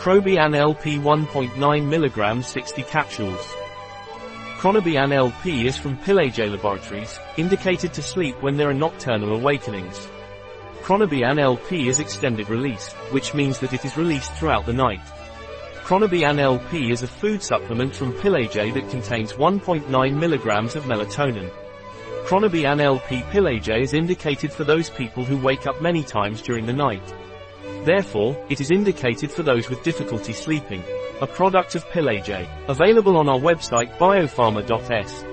Chrobiane LP 1.9 mg 60 capsules. Chronobiane LP is from Pileje Laboratories, indicated to sleep when there are nocturnal awakenings. Chronobiane LP is extended release, which means that it is released throughout the night. Chronobiane LP is a food supplement from Pileje that contains 1.9 mg of melatonin. Chronobiane LP Pileje is indicated for those people who wake up many times during the night. Therefore, it is indicated for those with difficulty sleeping. A product of Pileje. Available on our website biopharma.s.